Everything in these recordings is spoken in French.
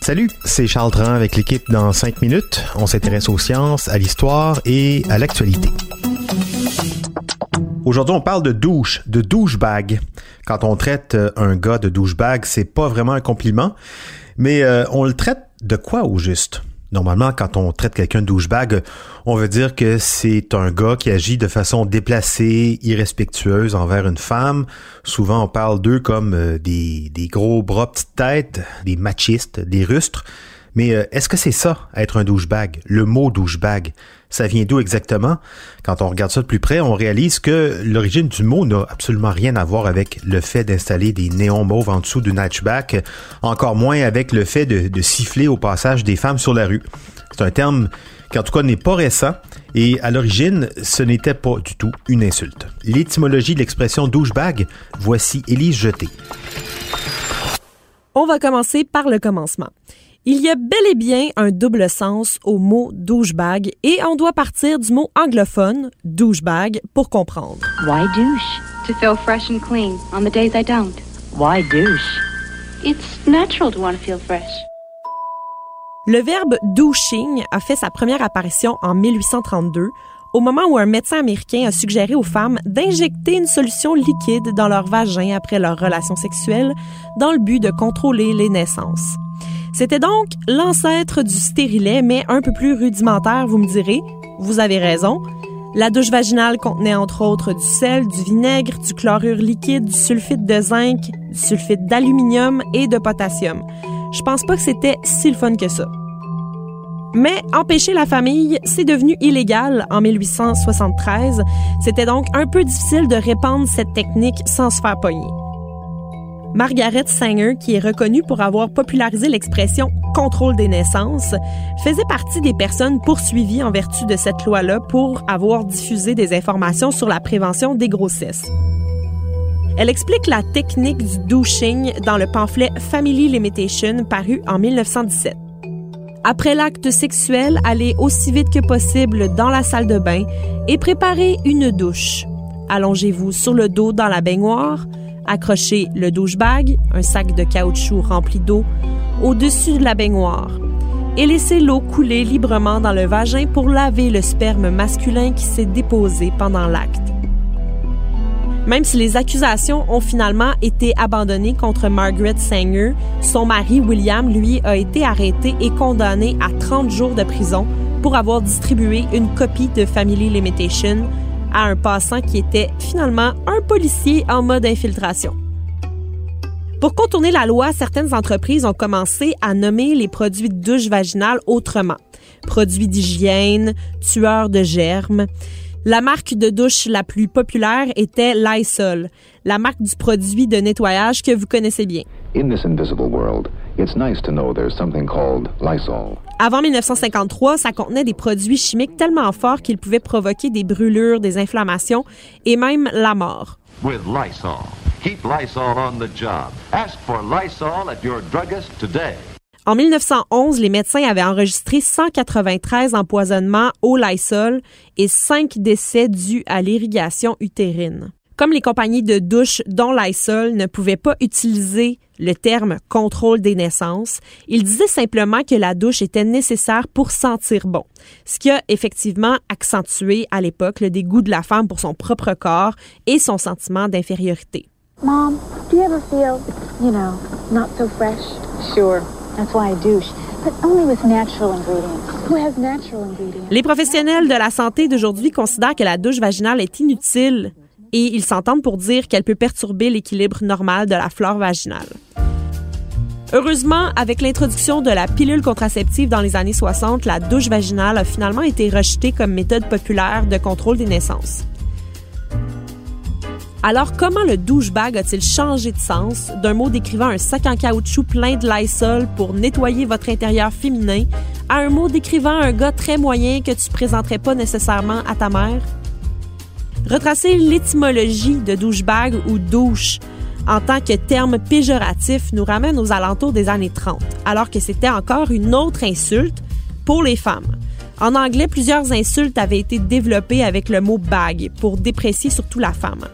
Salut, c'est Charles Tran avec l'équipe dans 5 minutes. On s'intéresse aux sciences, à l'histoire et à l'actualité. Aujourd'hui, on parle de douche, de douchebag. Quand on traite euh, un gars de douchebag, c'est pas vraiment un compliment, mais euh, on le traite de quoi au juste? Normalement, quand on traite quelqu'un de douchebag, on veut dire que c'est un gars qui agit de façon déplacée, irrespectueuse envers une femme. Souvent, on parle d'eux comme euh, des, gros bras petites têtes, des machistes, des rustres. Mais euh, est-ce que c'est ça, être un douchebag? Le mot douchebag, ça vient d'où exactement? Quand on regarde ça de plus près, on réalise que l'origine du mot n'a absolument rien à voir avec le fait d'installer des néons mauves en dessous du hatchback, encore moins avec le fait de, de siffler au passage des femmes sur la rue. C'est un terme qui en tout cas n'est pas récent et à l'origine, ce n'était pas du tout une insulte. L'étymologie de l'expression douchebag, voici Élise Jeté. On va commencer par le commencement. Il y a bel et bien un double sens au mot douchebag et on doit partir du mot anglophone douchebag pour comprendre. Why douche? To feel fresh and clean on the days I don't. Why douche? It's natural to want to feel fresh. Le verbe douching a fait sa première apparition en 1832 au moment où un médecin américain a suggéré aux femmes d'injecter une solution liquide dans leur vagin après leur relation sexuelle dans le but de contrôler les naissances. C'était donc l'ancêtre du stérilet, mais un peu plus rudimentaire, vous me direz. Vous avez raison. La douche vaginale contenait entre autres du sel, du vinaigre, du chlorure liquide, du sulfite de zinc, du sulfite d'aluminium et de potassium. Je pense pas que c'était si le fun que ça. Mais empêcher la famille, c'est devenu illégal en 1873. C'était donc un peu difficile de répandre cette technique sans se faire pogner. Margaret Sanger, qui est reconnue pour avoir popularisé l'expression contrôle des naissances, faisait partie des personnes poursuivies en vertu de cette loi-là pour avoir diffusé des informations sur la prévention des grossesses. Elle explique la technique du douching dans le pamphlet Family Limitation paru en 1917. Après l'acte sexuel, allez aussi vite que possible dans la salle de bain et préparez une douche. Allongez-vous sur le dos dans la baignoire, accrochez le douche-bag, un sac de caoutchouc rempli d'eau, au-dessus de la baignoire et laissez l'eau couler librement dans le vagin pour laver le sperme masculin qui s'est déposé pendant l'acte. Même si les accusations ont finalement été abandonnées contre Margaret Sanger, son mari William, lui, a été arrêté et condamné à 30 jours de prison pour avoir distribué une copie de Family Limitation à un passant qui était finalement un policier en mode infiltration. Pour contourner la loi, certaines entreprises ont commencé à nommer les produits de douche vaginale autrement. Produits d'hygiène, tueurs de germes. La marque de douche la plus populaire était Lysol, la marque du produit de nettoyage que vous connaissez bien. In this invisible world, it's nice to know there's something called Lysol. Avant 1953, ça contenait des produits chimiques tellement forts qu'ils pouvaient provoquer des brûlures, des inflammations et même la mort. With Lysol. Keep Lysol on the job. Ask for Lysol at your druggist today. En 1911, les médecins avaient enregistré 193 empoisonnements au Lysol et 5 décès dus à l'irrigation utérine. Comme les compagnies de douche dont Lysol ne pouvaient pas utiliser le terme contrôle des naissances, ils disaient simplement que la douche était nécessaire pour sentir bon, ce qui a effectivement accentué à l'époque le dégoût de la femme pour son propre corps et son sentiment d'infériorité. Mom, do you ever feel, you know, not so fresh? Sure. That's why I douche. But only with natural ingredients. Who has natural ingredients? Les professionnels de la santé d'aujourd'hui considèrent que la douche vaginale est inutile et ils s'entendent pour dire qu'elle peut perturber l'équilibre normal de la flore vaginale. Heureusement, avec l'introduction de la pilule contraceptive dans les années 60, la douche vaginale a finalement été rejetée comme méthode populaire de contrôle des naissances. Alors, comment le douchebag a-t-il changé de sens? D'un mot décrivant un sac en caoutchouc plein de Lysol pour nettoyer votre intérieur féminin à un mot décrivant un gars très moyen que tu présenterais pas nécessairement à ta mère? Retracer l'étymologie de douchebag ou douche en tant que terme péjoratif nous ramène aux alentours des années 30, alors que c'était encore une autre insulte pour les femmes. En anglais, plusieurs insultes avaient été développées avec le mot bag pour déprécier surtout la femme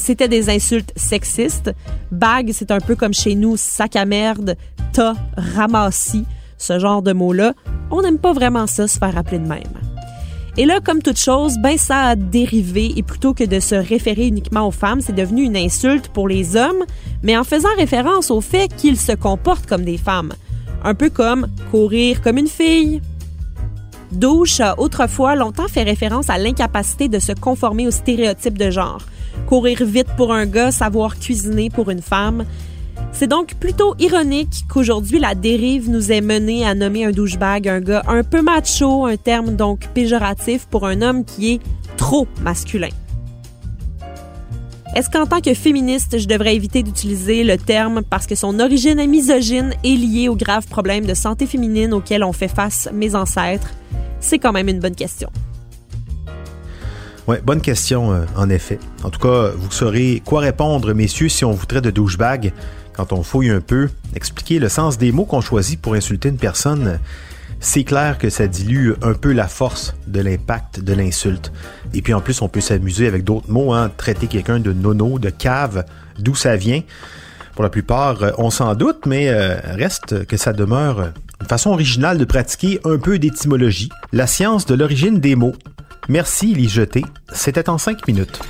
c'était des insultes sexistes. Bag, c'est un peu comme chez nous, sac à merde, tas, ramassis, ce genre de mots-là. On n'aime pas vraiment ça, se faire appeler de même. Et là, comme toute chose, ben ça a dérivé et plutôt que de se référer uniquement aux femmes, c'est devenu une insulte pour les hommes, mais en faisant référence au fait qu'ils se comportent comme des femmes. Un peu comme courir comme une fille. Douche a autrefois longtemps fait référence à l'incapacité de se conformer aux stéréotypes de genre courir vite pour un gars, savoir cuisiner pour une femme. C'est donc plutôt ironique qu'aujourd'hui la dérive nous ait mené à nommer un douchebag un gars un peu macho, un terme donc péjoratif pour un homme qui est trop masculin. Est-ce qu'en tant que féministe, je devrais éviter d'utiliser le terme parce que son origine misogyne est liée aux graves problèmes de santé féminine auxquels ont fait face mes ancêtres? C'est quand même une bonne question. Ouais, bonne question, euh, en effet. En tout cas, vous saurez quoi répondre, messieurs, si on vous traite de douchebag. Quand on fouille un peu, expliquer le sens des mots qu'on choisit pour insulter une personne, c'est clair que ça dilue un peu la force de l'impact de l'insulte. Et puis en plus, on peut s'amuser avec d'autres mots, hein, traiter quelqu'un de nono, de cave, d'où ça vient. Pour la plupart, euh, on s'en doute, mais euh, reste que ça demeure une façon originale de pratiquer un peu d'étymologie, la science de l'origine des mots. Merci, Jeté. C'était en cinq minutes.